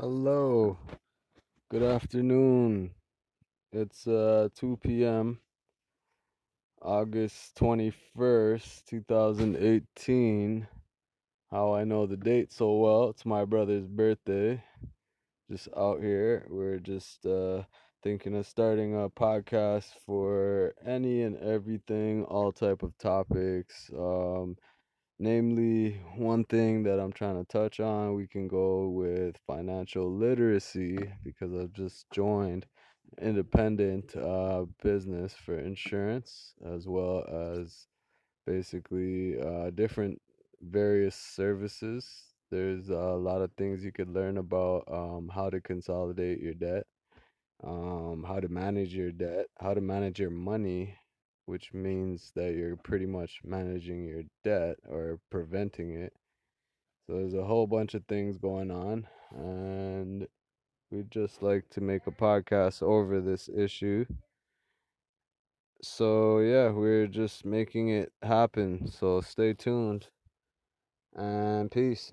Hello. Good afternoon. It's uh 2 p.m. August 21st, 2018. How I know the date so well. It's my brother's birthday. Just out here. We're just uh thinking of starting a podcast for any and everything, all type of topics. Um namely one thing that i'm trying to touch on we can go with financial literacy because i've just joined independent uh, business for insurance as well as basically uh, different various services. There's a lot of things you could learn about um, how to consolidate your debt um, how to manage your debt how to manage your money which means that you're pretty much managing your debt or preventing it. So there's a whole bunch of things going on, and we'd just like to make a podcast over this issue. So, yeah, we're just making it happen. So, stay tuned and peace.